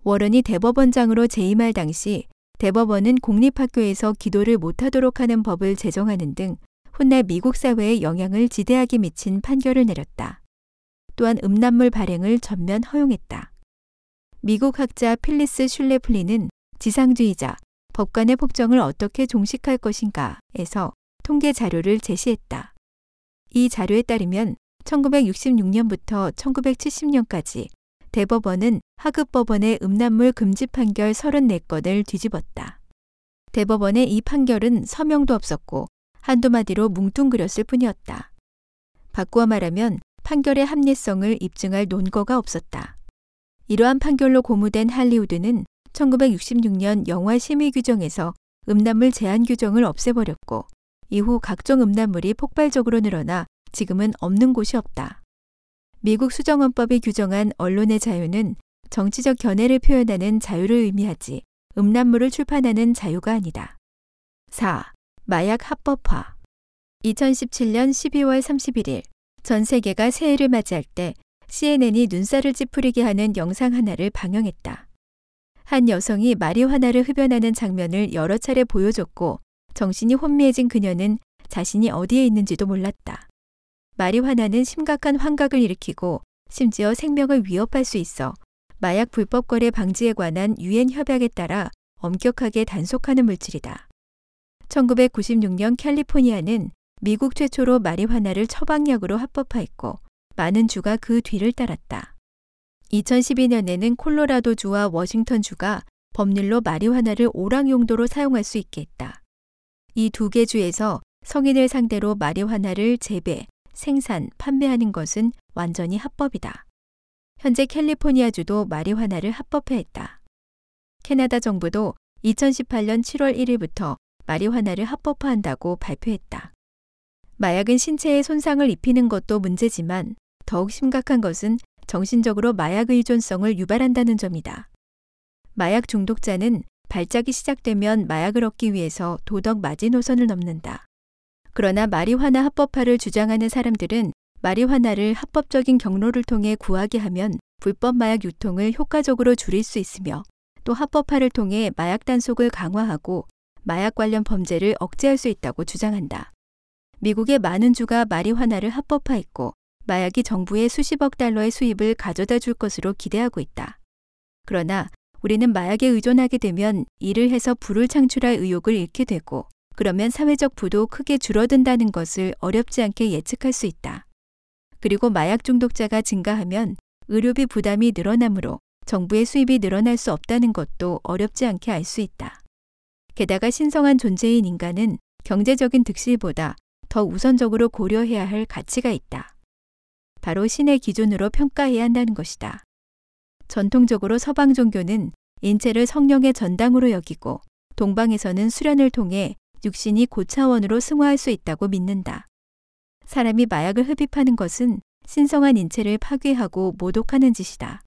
Speaker 1: 워런이 대법원장으로 재임할 당시 대법원은 공립학교에서 기도를 못하도록 하는 법을 제정하는 등 훗날 미국 사회에 영향을 지대하게 미친 판결을 내렸다. 또한 음란물 발행을 전면 허용했다. 미국 학자 필리스 슐레플리는 지상주의자, 법관의 폭정을 어떻게 종식할 것인가에서 통계 자료를 제시했다. 이 자료에 따르면 1966년부터 1970년까지 대법원은 하급 법원의 음란물 금지 판결 34건을 뒤집었다. 대법원의 이 판결은 서명도 없었고 한두 마디로 뭉뚱그렸을 뿐이었다. 바꾸어 말하면 판결의 합리성을 입증할 논거가 없었다. 이러한 판결로 고무된 할리우드는 1966년 영화 심의 규정에서 음란물 제한 규정을 없애버렸고 이후 각종 음란물이 폭발적으로 늘어나 지금은 없는 곳이 없다. 미국 수정헌법이 규정한 언론의 자유는 정치적 견해를 표현하는 자유를 의미하지 음란물을 출판하는 자유가 아니다. 4. 마약 합법화 2017년 12월 31일 전 세계가 새해를 맞이할 때 CNN이 눈살을 찌푸리게 하는 영상 하나를 방영했다. 한 여성이 마리화나를 흡연하는 장면을 여러 차례 보여줬고 정신이 혼미해진 그녀는 자신이 어디에 있는지도 몰랐다. 마리화나는 심각한 환각을 일으키고 심지어 생명을 위협할 수 있어 마약 불법 거래 방지에 관한 유엔 협약에 따라 엄격하게 단속하는 물질이다. 1996년 캘리포니아는 미국 최초로 마리화나를 처방약으로 합법화했고 많은 주가 그 뒤를 따랐다. 2012년에는 콜로라도주와 워싱턴주가 법률로 마리화나를 오락 용도로 사용할 수 있게 했다. 이 두 개 주에서 성인을 상대로 마리화나를 재배, 생산, 판매하는 것은 완전히 합법이다. 현재 캘리포니아주도 마리화나를 합법화했다. 캐나다 정부도 2018년 7월 1일부터 마리화나를 합법화한다고 발표했다. 마약은 신체에 손상을 입히는 것도 문제지만 더욱 심각한 것은 정신적으로 마약 의존성을 유발한다는 점이다. 마약 중독자는 발작이 시작되면 마약을 얻기 위해서 도덕 마지노선을 넘는다. 그러나 마리화나 합법화를 주장하는 사람들은 마리화나를 합법적인 경로를 통해 구하게 하면 불법 마약 유통을 효과적으로 줄일 수 있으며 또 합법화를 통해 마약 단속을 강화하고 마약 관련 범죄를 억제할 수 있다고 주장한다. 미국의 많은 주가 마리화나를 합법화했고 마약이 정부에 수십억 달러의 수입을 가져다 줄 것으로 기대하고 있다. 그러나 우리는 마약에 의존하게 되면 일을 해서 부를 창출할 의욕을 잃게 되고 그러면 사회적 부도 크게 줄어든다는 것을 어렵지 않게 예측할 수 있다. 그리고 마약 중독자가 증가하면 의료비 부담이 늘어나므로 정부의 수입이 늘어날 수 없다는 것도 어렵지 않게 알 수 있다. 게다가 신성한 존재인 인간은 경제적인 득실보다 더 우선적으로 고려해야 할 가치가 있다. 바로 신의 기준으로 평가해야 한다는 것이다. 전통적으로 서방 종교는 인체를 성령의 전당으로 여기고 동방에서는 수련을 통해 육신이 고차원으로 승화할 수 있다고 믿는다. 사람이 마약을 흡입하는 것은 신성한 인체를 파괴하고 모독하는 짓이다.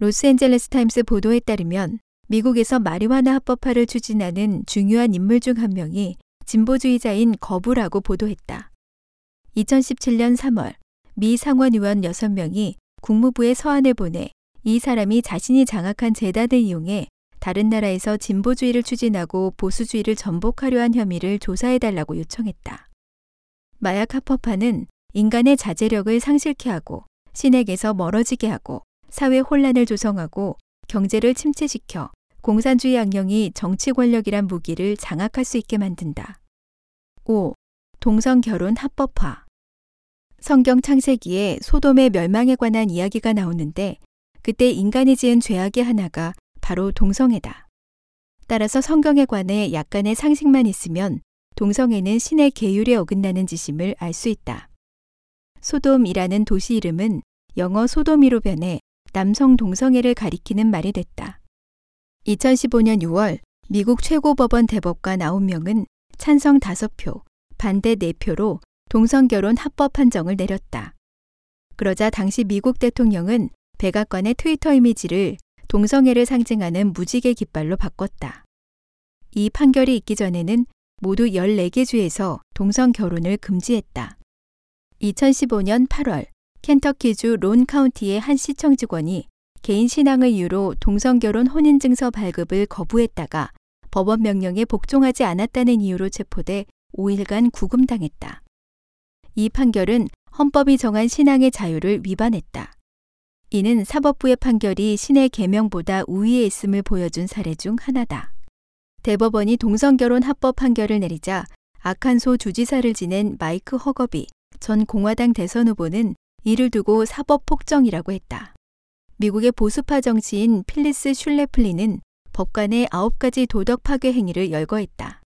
Speaker 1: 로스앤젤레스 타임스 보도에 따르면 미국에서 마리화나 합법화를 추진하는 중요한 인물 중 한 명이 진보주의자인 거부라고 보도했다. 2017년 3월 미 상원 의원 6명이 국무부에 서한을 보내 이 사람이 자신이 장악한 재단을 이용해 다른 나라에서 진보주의를 추진하고 보수주의를 전복하려 한 혐의를 조사해달라고 요청했다. 마약 합법화는 인간의 자제력을 상실케 하고 신에게서 멀어지게 하고 사회 혼란을 조성하고 경제를 침체시켜 공산주의 악령이 정치 권력이란 무기를 장악할 수 있게 만든다. 5. 동성 결혼 합법화. 성경 창세기에 소돔의 멸망에 관한 이야기가 나오는데 그때 인간이 지은 죄악의 하나가 바로 동성애다. 따라서 성경에 관해 약간의 상식만 있으면 동성애는 신의 계율에 어긋나는 짓임을 알 수 있다. 소돔이라는 도시 이름은 영어 소도미로 변해 남성 동성애를 가리키는 말이 됐다. 2015년 6월 미국 최고법원 대법관 9명은 찬성 5표, 반대 4표로 동성결혼 합법 판정을 내렸다. 그러자 당시 미국 대통령은 백악관의 트위터 이미지를 동성애를 상징하는 무지개 깃발로 바꿨다. 이 판결이 있기 전에는 모두 14개 주에서 동성 결혼을 금지했다. 2015년 8월 켄터키주 론 카운티의 한 시청 직원이 개인 신앙을 이유로 동성 결혼 혼인 증서 발급을 거부했다가 법원 명령에 복종하지 않았다는 이유로 체포돼 5일간 구금당했다. 이 판결은 헌법이 정한 신앙의 자유를 위반했다. 이는 사법부의 판결이 신의 계명보다 우위에 있음을 보여준 사례 중 하나다. 대법원이 동성결혼 합법 판결을 내리자 아칸소 주지사를 지낸 마이크 허커비 전 공화당 대선 후보는 이를 두고 사법 폭정이라고 했다. 미국의 보수파 정치인 필리스 슐레플리는 법관의 아홉 가지 도덕 파괴 행위를 열거했다.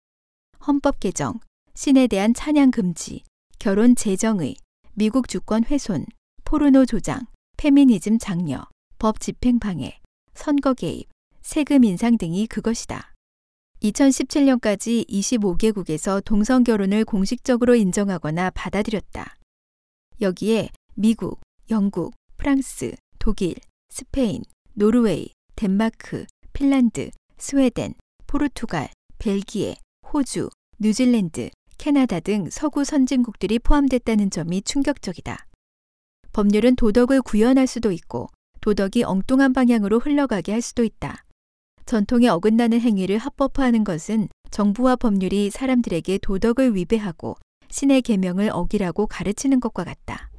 Speaker 1: 헌법 개정, 신에 대한 찬양 금지, 결혼 재정의, 미국 주권 훼손, 포르노 조장, 페미니즘 장려, 법 집행 방해, 선거 개입, 세금 인상 등이 그것이다. 2017년까지 25개국에서 동성 결혼을 공식적으로 인정하거나 받아들였다. 여기에 미국, 영국, 프랑스, 독일, 스페인, 노르웨이, 덴마크, 핀란드, 스웨덴, 포르투갈, 벨기에, 호주, 뉴질랜드, 캐나다 등 서구 선진국들이 포함됐다는 점이 충격적이다. 법률은 도덕을 구현할 수도 있고 도덕이 엉뚱한 방향으로 흘러가게 할 수도 있다. 전통에 어긋나는 행위를 합법화하는 것은 정부와 법률이 사람들에게 도덕을 위배하고 신의 계명을 어기라고 가르치는 것과 같다.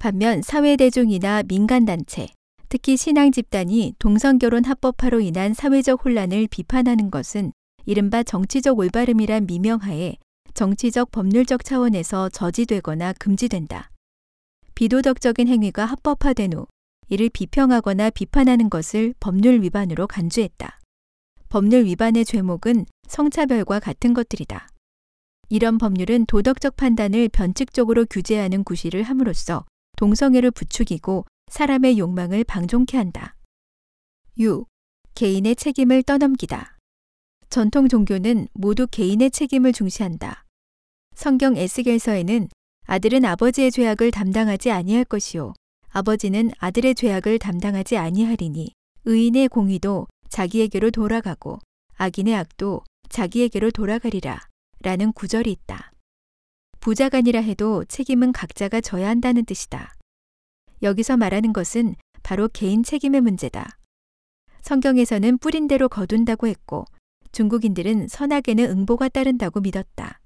Speaker 1: 반면 사회 대중이나 민간 단체, 특히 신앙 집단이 동성 결혼 합법화로 인한 사회적 혼란을 비판하는 것은 이른바 정치적 올바름이란 미명하에 정치적 법률적 차원에서 저지되거나 금지된다. 비도덕적인 행위가 합법화된 후 이를 비평하거나 비판하는 것을 법률 위반으로 간주했다. 법률 위반의 죄목은 성차별과 같은 것들이다. 이런 법률은 도덕적 판단을 변칙적으로 규제하는 구실을 함으로써 동성애를 부추기고 사람의 욕망을 방종케 한다. 6. 개인의 책임을 떠넘기다. 전통 종교는 모두 개인의 책임을 중시한다. 성경 에스겔서에는 아들은 아버지의 죄악을 담당하지 아니할 것이요 아버지는 아들의 죄악을 담당하지 아니하리니 의인의 공의도 자기에게로 돌아가고 악인의 악도 자기에게로 돌아가리라 라는 구절이 있다. 부자간이라 해도 책임은 각자가 져야 한다는 뜻이다. 여기서 말하는 것은 바로 개인 책임의 문제다. 성경에서는 뿌린 대로 거둔다고 했고 중국인들은 선악에는 응보가 따른다고 믿었다.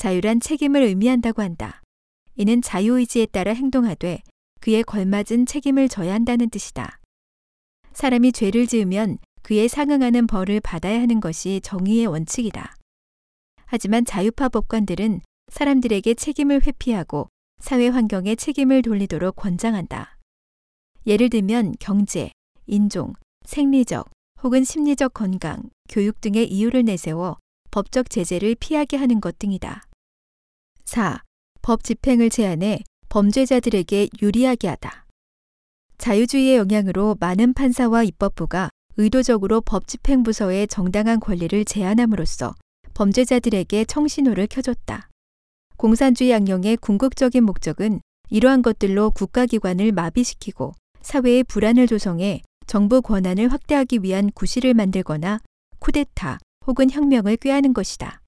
Speaker 1: 자유란 책임을 의미한다고 한다. 이는 자유의지에 따라 행동하되 그에 걸맞은 책임을 져야 한다는 뜻이다. 사람이 죄를 지으면 그에 상응하는 벌을 받아야 하는 것이 정의의 원칙이다. 하지만 자유파 법관들은 사람들에게 책임을 회피하고 사회 환경에 책임을 돌리도록 권장한다. 예를 들면 경제, 인종, 생리적 혹은 심리적 건강, 교육 등의 이유를 내세워 법적 제재를 피하게 하는 것 등이다. 4. 법 집행을 제한해 범죄자들에게 유리하게 하다. 자유주의의 영향으로 많은 판사와 입법부가 의도적으로 법 집행부서의 정당한 권리를 제한함으로써 범죄자들에게 청신호를 켜줬다. 공산주의 양령의 궁극적인 목적은 이러한 것들로 국가기관을 마비시키고 사회의 불안을 조성해 정부 권한을 확대하기 위한 구실을 만들거나 쿠데타 혹은 혁명을 꾀하는 것이다.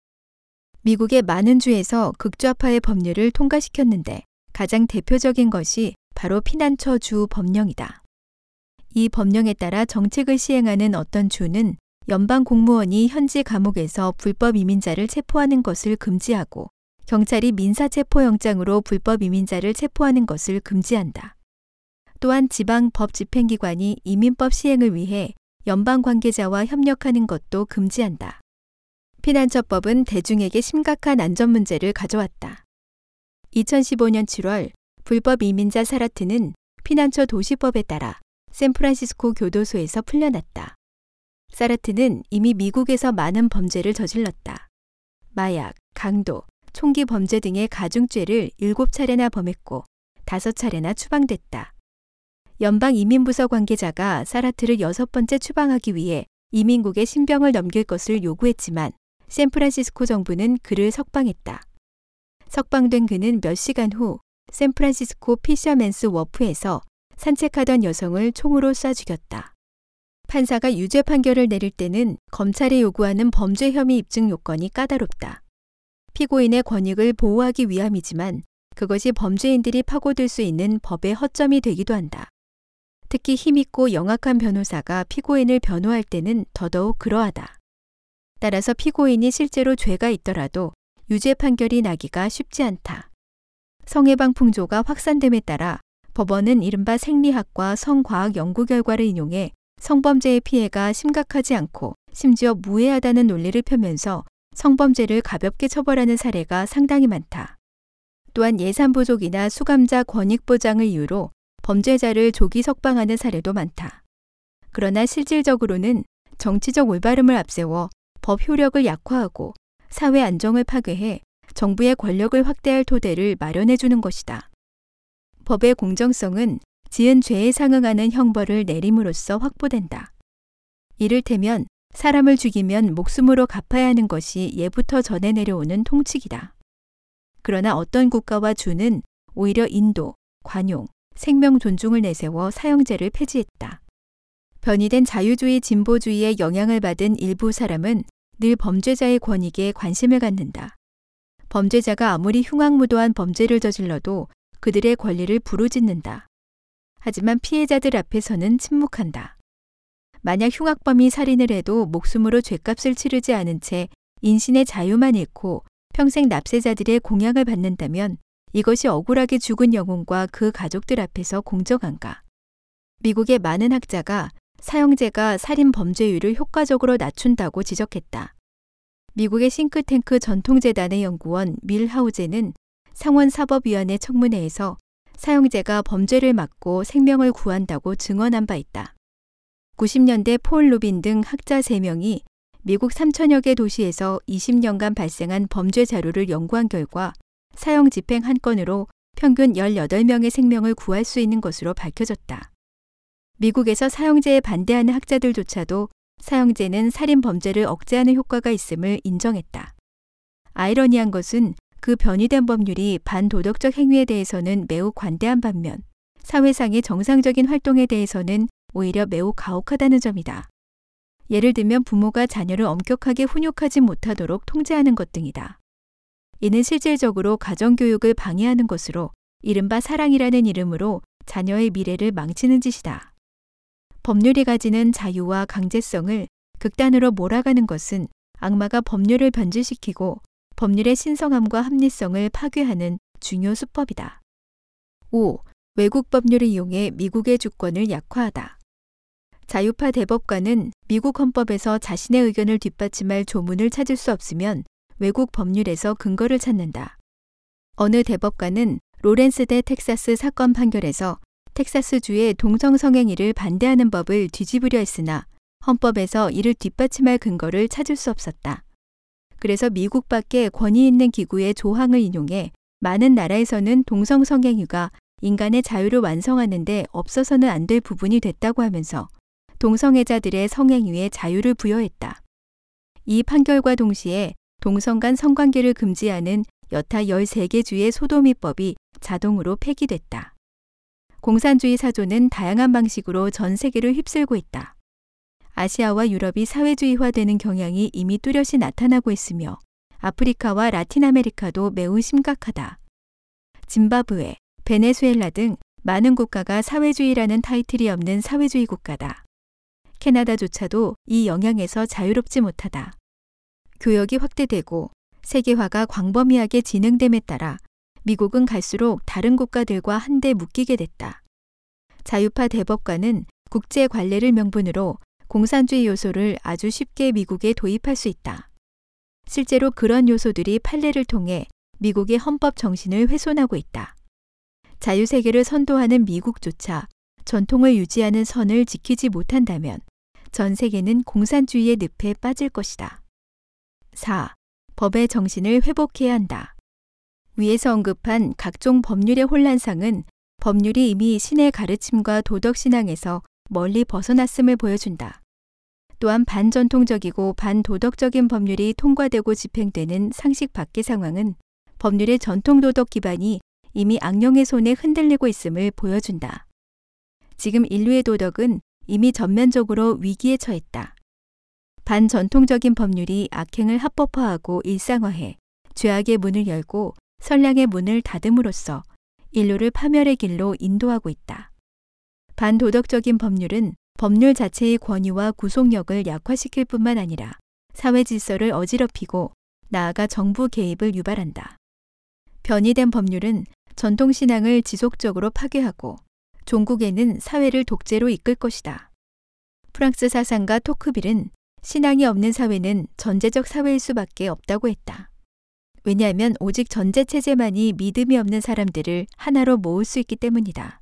Speaker 1: 미국의 많은 주에서 극좌파의 법률을 통과시켰는데 가장 대표적인 것이 바로 피난처 주 법령이다. 이 법령에 따라 정책을 시행하는 어떤 주는 연방 공무원이 현지 감옥에서 불법 이민자를 체포하는 것을 금지하고 경찰이 민사 체포 영장으로 불법 이민자를 체포하는 것을 금지한다. 또한 지방 법 집행기관이 이민법 시행을 위해 연방 관계자와 협력하는 것도 금지한다. 피난처법은 대중에게 심각한 안전 문제를 가져왔다. 2015년 7월 불법 이민자 사라트는 피난처 도시법에 따라 샌프란시스코 교도소에서 풀려났다. 사라트는 이미 미국에서 많은 범죄를 저질렀다. 마약, 강도, 총기 범죄 등의 가중죄를 7차례나 범했고 다섯 차례나 추방됐다. 연방 이민부서 관계자가 사라트를 여섯 번째 추방하기 위해 이민국에 신병을 넘길 것을 요구했지만 샌프란시스코 정부는 그를 석방했다. 석방된 그는 몇 시간 후 샌프란시스코 피셔맨스 워프에서 산책하던 여성을 총으로 쏴 죽였다. 판사가 유죄 판결을 내릴 때는 검찰이 요구하는 범죄 혐의 입증 요건이 까다롭다. 피고인의 권익을 보호하기 위함이지만 그것이 범죄인들이 파고들 수 있는 법의 허점이 되기도 한다. 특히 힘있고 영악한 변호사가 피고인을 변호할 때는 더더욱 그러하다. 따라서 피고인이 실제로 죄가 있더라도 유죄 판결이 나기가 쉽지 않다. 성해방 풍조가 확산됨에 따라 법원은 이른바 생리학과 성과학 연구 결과를 인용해 성범죄의 피해가 심각하지 않고 심지어 무해하다는 논리를 펴면서 성범죄를 가볍게 처벌하는 사례가 상당히 많다. 또한 예산 부족이나 수감자 권익 보장을 이유로 범죄자를 조기 석방하는 사례도 많다. 그러나 실질적으로는 정치적 올바름을 앞세워 법 효력을 약화하고 사회 안정을 파괴해 정부의 권력을 확대할 토대를 마련해 주는 것이다. 법의 공정성은 지은 죄에 상응하는 형벌을 내림으로써 확보된다. 이를테면 사람을 죽이면 목숨으로 갚아야 하는 것이 예부터 전해 내려오는 통칙이다. 그러나 어떤 국가와 주는 오히려 인도, 관용, 생명 존중을 내세워 사형제를 폐지했다. 변이된 자유주의 진보주의의 영향을 받은 일부 사람은 늘 범죄자의 권익에 관심을 갖는다. 범죄자가 아무리 흉악무도한 범죄를 저질러도 그들의 권리를 부르짖는다. 하지만 피해자들 앞에서는 침묵한다. 만약 흉악범이 살인을 해도 목숨으로 죄값을 치르지 않은 채 인신의 자유만 잃고 평생 납세자들의 공약을 받는다면 이것이 억울하게 죽은 영혼과 그 가족들 앞에서 공정한가? 미국의 많은 학자가 사형제가 살인 범죄율을 효과적으로 낮춘다고 지적했다. 미국의 싱크탱크 전통재단의 연구원 밀하우제는 상원사법위원회 청문회에서 사형제가 범죄를 막고 생명을 구한다고 증언한 바 있다. 90년대 폴 루빈 등 학자 3명이 미국 3천여 개 도시에서 20년간 발생한 범죄 자료를 연구한 결과 사형 집행 한 건으로 평균 18명의 생명을 구할 수 있는 것으로 밝혀졌다. 미국에서 사형제에 반대하는 학자들조차도 사형제는 살인 범죄를 억제하는 효과가 있음을 인정했다. 아이러니한 것은 그 변이된 법률이 반도덕적 행위에 대해서는 매우 관대한 반면 사회상의 정상적인 활동에 대해서는 오히려 매우 가혹하다는 점이다. 예를 들면 부모가 자녀를 엄격하게 훈육하지 못하도록 통제하는 것 등이다. 이는 실질적으로 가정교육을 방해하는 것으로 이른바 사랑이라는 이름으로 자녀의 미래를 망치는 짓이다. 법률이 가지는 자유와 강제성을 극단으로 몰아가는 것은 악마가 법률을 변질시키고 법률의 신성함과 합리성을 파괴하는 중요 수법이다. 5. 외국 법률을 이용해 미국의 주권을 약화하다. 자유파 대법관은 미국 헌법에서 자신의 의견을 뒷받침할 조문을 찾을 수 없으면 외국 법률에서 근거를 찾는다. 어느 대법관은 로렌스 대 텍사스 사건 판결에서 텍사스주의 동성 성행위를 반대하는 법을 뒤집으려 했으나 헌법에서 이를 뒷받침할 근거를 찾을 수 없었다. 그래서 미국 밖에 권위 있는 기구의 조항을 인용해 많은 나라에서는 동성 성행위가 인간의 자유를 완성하는데 없어서는 안 될 부분이 됐다고 하면서 동성애자들의 성행위에 자유를 부여했다. 이 판결과 동시에 동성 간 성관계를 금지하는 여타 13개 주의 소도미법이 자동으로 폐기됐다. 공산주의 사조는 다양한 방식으로 전 세계를 휩쓸고 있다. 아시아와 유럽이 사회주의화되는 경향이 이미 뚜렷이 나타나고 있으며 아프리카와 라틴 아메리카도 매우 심각하다. 짐바브웨, 베네수엘라 등 많은 국가가 사회주의라는 타이틀이 없는 사회주의 국가다. 캐나다조차도 이 영향에서 자유롭지 못하다. 교역이 확대되고 세계화가 광범위하게 진행됨에 따라 미국은 갈수록 다른 국가들과 한데 묶이게 됐다. 자유파 대법관은 국제 관례를 명분으로 공산주의 요소를 아주 쉽게 미국에 도입할 수 있다. 실제로 그런 요소들이 판례를 통해 미국의 헌법 정신을 훼손하고 있다. 자유세계를 선도하는 미국조차 전통을 유지하는 선을 지키지 못한다면 전 세계는 공산주의의 늪에 빠질 것이다. 4. 법의 정신을 회복해야 한다. 위에서 언급한 각종 법률의 혼란상은 법률이 이미 신의 가르침과 도덕 신앙에서 멀리 벗어났음을 보여준다. 또한 반전통적이고 반도덕적인 법률이 통과되고 집행되는 상식 밖의 상황은 법률의 전통 도덕 기반이 이미 악령의 손에 흔들리고 있음을 보여준다. 지금 인류의 도덕은 이미 전면적으로 위기에 처했다. 반전통적인 법률이 악행을 합법화하고 일상화해 죄악의 문을 열고 선량의 문을 닫음으로써 인류를 파멸의 길로 인도하고 있다. 반도덕적인 법률은 법률 자체의 권위와 구속력을 약화시킬 뿐만 아니라 사회 질서를 어지럽히고 나아가 정부 개입을 유발한다. 변이된 법률은 전통신앙을 지속적으로 파괴하고 종국에는 사회를 독재로 이끌 것이다. 프랑스 사상가 토크빌은 신앙이 없는 사회는 전제적 사회일 수밖에 없다고 했다. 왜냐하면 오직 전제 체제만이 믿음이 없는 사람들을 하나로 모을 수 있기 때문이다.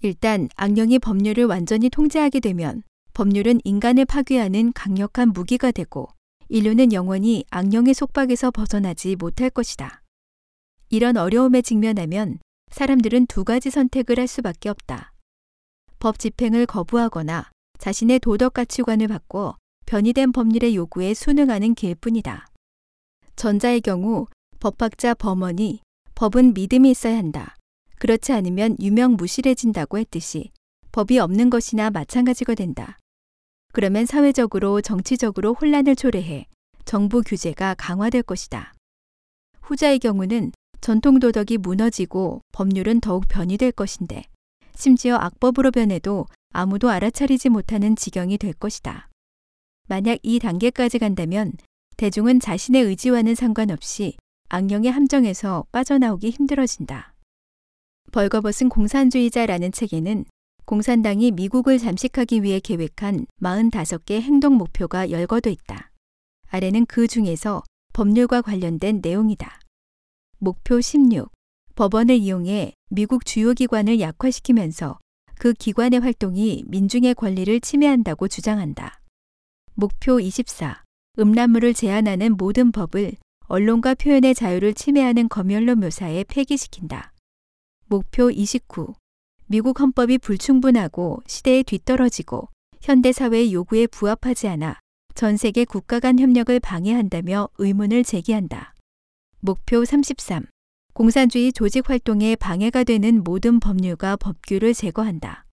Speaker 1: 일단 악령이 법률을 완전히 통제하게 되면 법률은 인간을 파괴하는 강력한 무기가 되고 인류는 영원히 악령의 속박에서 벗어나지 못할 것이다. 이런 어려움에 직면하면 사람들은 두 가지 선택을 할 수밖에 없다. 법 집행을 거부하거나 자신의 도덕 가치관을 바꿔 변이된 법률의 요구에 순응하는 길뿐이다. 전자의 경우 법학자 범원이 법은 믿음이 있어야 한다. 그렇지 않으면 유명무실해진다고 했듯이 법이 없는 것이나 마찬가지가 된다. 그러면 사회적으로 정치적으로 혼란을 초래해 정부 규제가 강화될 것이다. 후자의 경우는 전통 도덕이 무너지고 법률은 더욱 변이될 것인데 심지어 악법으로 변해도 아무도 알아차리지 못하는 지경이 될 것이다. 만약 이 단계까지 간다면 대중은 자신의 의지와는 상관없이 악령의 함정에서 빠져나오기 힘들어진다. 벌거벗은 공산주의자라는 책에는 공산당이 미국을 잠식하기 위해 계획한 45개 행동 목표가 열거돼 있다. 아래는 그 중에서 법률과 관련된 내용이다. 목표 16. 법원을 이용해 미국 주요 기관을 약화시키면서 그 기관의 활동이 민중의 권리를 침해한다고 주장한다. 목표 24. 음란물을 제한하는 모든 법을 언론과 표현의 자유를 침해하는 검열로 묘사해 폐기시킨다. 목표 29. 미국 헌법이 불충분하고 시대에 뒤떨어지고 현대 사회의 요구에 부합하지 않아 전 세계 국가 간 협력을 방해한다며 의문을 제기한다. 목표 33. 공산주의 조직 활동에 방해가 되는 모든 법률과 법규를 제거한다.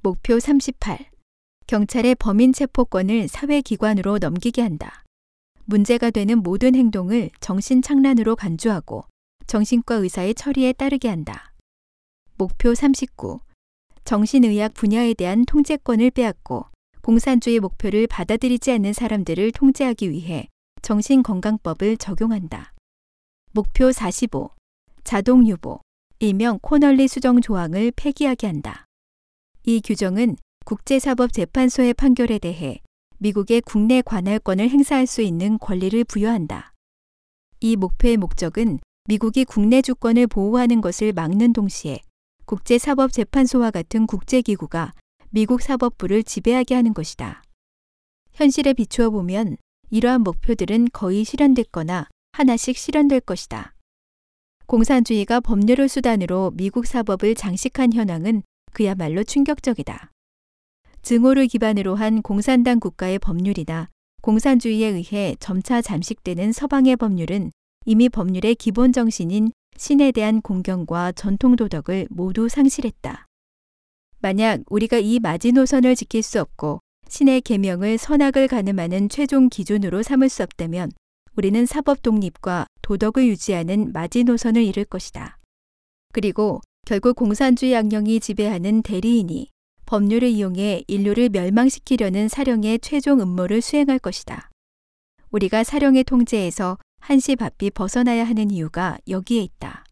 Speaker 1: 목표 38. 경찰의 범인 체포권을 사회기관으로 넘기게 한다. 문제가 되는 모든 행동을 정신착란으로 간주하고 정신과 의사의 처리에 따르게 한다. 목표 39. 정신의학 분야에 대한 통제권을 빼앗고 공산주의 목표를 받아들이지 않는 사람들을 통제하기 위해 정신건강법을 적용한다. 목표 45. 자동유보, 일명 코널리 수정 조항을 폐기하게 한다. 이 규정은 국제사법재판소의 판결에 대해 미국의 국내 관할권을 행사할 수 있는 권리를 부여한다. 이 목표의 목적은 미국이 국내 주권을 보호하는 것을 막는 동시에 국제사법재판소와 같은 국제기구가 미국 사법부를 지배하게 하는 것이다. 현실에 비추어 보면 이러한 목표들은 거의 실현됐거나 하나씩 실현될 것이다. 공산주의가 법률을 수단으로 미국 사법을 장식한 현황은 그야말로 충격적이다. 증오를 기반으로 한 공산당 국가의 법률이나 공산주의에 의해 점차 잠식되는 서방의 법률은 이미 법률의 기본 정신인 신에 대한 공경과 전통 도덕을 모두 상실했다. 만약 우리가 이 마지노선을 지킬 수 없고 신의 계명을 선악을 가늠하는 최종 기준으로 삼을 수 없다면 우리는 사법 독립과 도덕을 유지하는 마지노선을 잃을 것이다. 그리고 결국 공산주의 악령이 지배하는 대리인이 법률을 이용해 인류를 멸망시키려는 사령의 최종 음모를 수행할 것이다. 우리가 사령의 통제에서 한시 바삐 벗어나야 하는 이유가 여기에 있다.